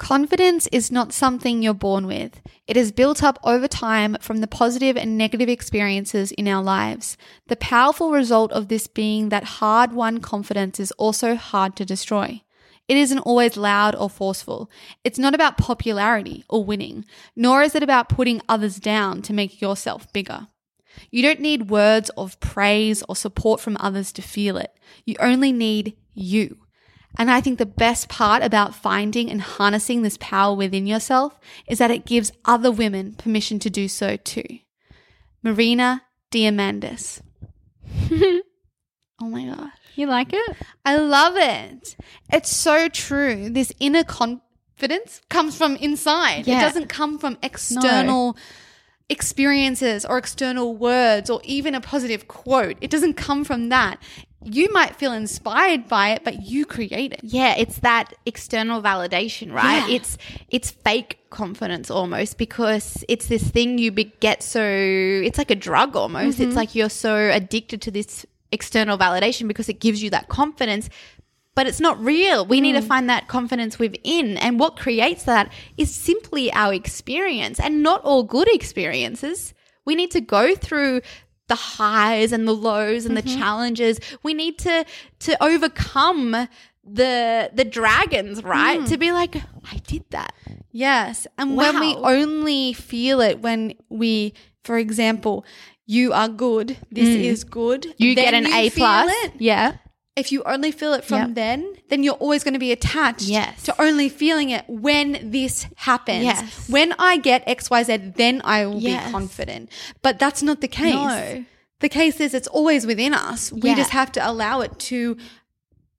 Confidence is not something you're born with. It is built up over time from the positive and negative experiences in our lives. The powerful result of this being that hard won confidence is also hard to destroy. It isn't always loud or forceful. It's not about popularity or winning, nor is it about putting others down to make yourself bigger. You don't need words of praise or support from others to feel it. You only need you. And I think the best part about finding and harnessing this power within yourself is that it gives other women permission to do so too. Marina Diamandis. oh my gosh. You like it? I love it. It's so true. This inner confidence comes from inside. Yeah. It doesn't come from external experiences or external words or even a positive quote. It doesn't come from that. You might feel inspired by it, but you create it. Yeah, it's that external validation, right? Yeah. It's it's fake confidence almost because it's this thing you be- get so it's like a drug almost. Mm-hmm. It's like you're so addicted to this external validation because it gives you that confidence. But it's not real. We Mm. need to find that confidence within. And what creates that is simply our experience and not all good experiences. We need to go through the highs and the lows and Mm-hmm. the challenges. We need to to overcome the the dragons, right? Mm. To be like, I did that. Yes. And when we only feel it when we, for example, you are good, this is good. Mm. You then get an you A feel plus. it. Yeah. If you only feel it from Yep. then, then you're always going to be attached Yes. to only feeling it when this happens. Yes. When I get XYZ, then I will Yes. be confident. But that's not the case. No. The case is it's always within us. We Yeah. just have to allow it to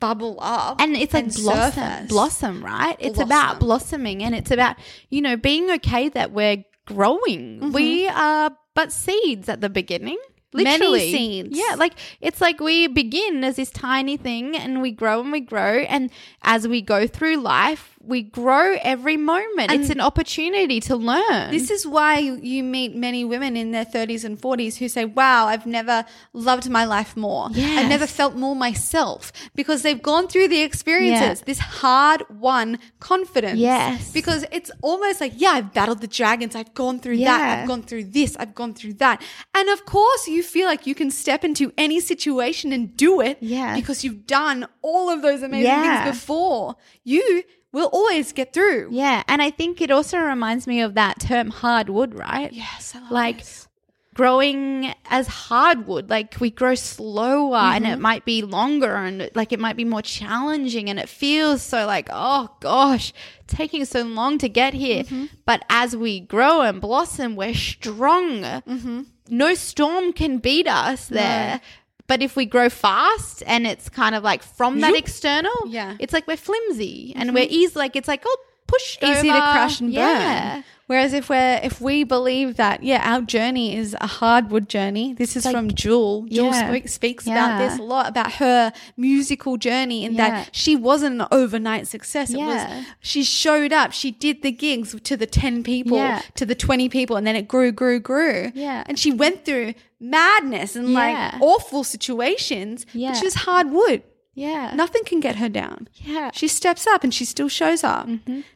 bubble up. and it's like blossom surface. blossom right it's Blossom. about blossoming and it's about you know being okay that we're growing we mm-hmm. are but seeds at the beginning Mm-hmm. Many scenes. Yeah, like it's like we begin as this tiny thing and we grow and we grow. And as we go through life, we grow every moment. it's an opportunity to learn. This is why you meet many women in their 30s and 40s who say, Wow, I've never loved my life more. Yes. I've never felt more myself because they've gone through the experiences, Yeah. this hard won confidence. Yes. Because it's almost like, Yeah, I've battled the dragons. I've gone through that. I've gone through this. I've gone through that. And of course, you feel like you can step into any situation and do it Yes. because you've done all of those amazing Yeah. things before. You will always get through. yeah. And I think it also reminds me of that term hardwood, right? Yes. Like this. growing as hardwood like we grow slower and Mm-hmm. it might be longer and like it might be more challenging and it feels so like oh gosh taking so long to get here Mm-hmm. but as we grow and blossom we're strong Mm-hmm. no storm can beat us there But if we grow fast and it's kind of like from that Zoop. external, Yeah. it's like we're flimsy and mhm. we're easy. Like it's like oh, pushed easy to over. crash and burn. Yeah. Whereas if we're if we believe that yeah, our journey is a hardwood journey. This is like- from Jewel. Jewel Yeah. speak, speaks Yeah. about this a lot about her musical journey and Yeah. that she wasn't an overnight success. It was she showed up, she did the gigs to the ten people, to the twenty people, and then it grew, grew, grew. Yeah. and she went through madness and like awful situations. Yeah. but she was hardwood. Yeah. Nothing can get her down. Yeah. She steps up and she still shows up.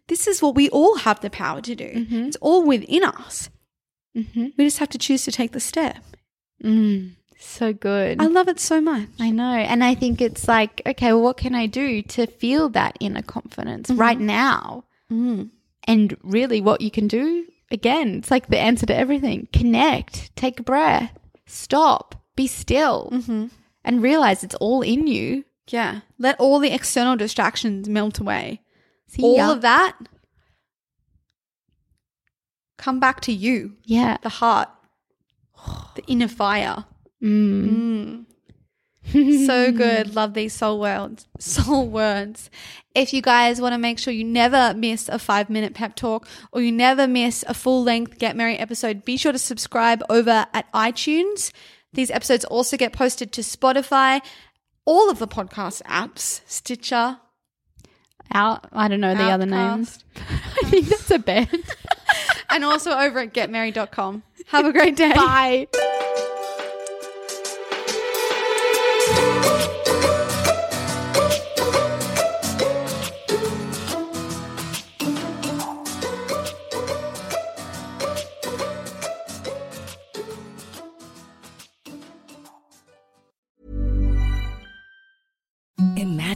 This is what we all have the power to do. It's all within us. Mm-hmm. We just have to choose to take the step. Mm, so good. I love it so much. I know. And I think it's like, okay, well, what can I do to feel that inner confidence right now? Mm. And really, what you can do, again, it's like the answer to everything connect, take a breath, stop, be still, and realize it's all in you. Yeah. Let all the external distractions melt away. See all ya. of that come back to you, Yeah. the heart, the inner fire. Mm. Mm. so good. Love these soul words. Soul words. If you guys want to make sure you never miss a five minute pep talk or you never miss a full length Get Merry episode, be sure to subscribe over at iTunes. These episodes also get posted to Spotify, all of the podcast apps, Stitcher, Out, I don't know the other names. I think that's a band. and also over at getmerry.com. Have a great day. Bye.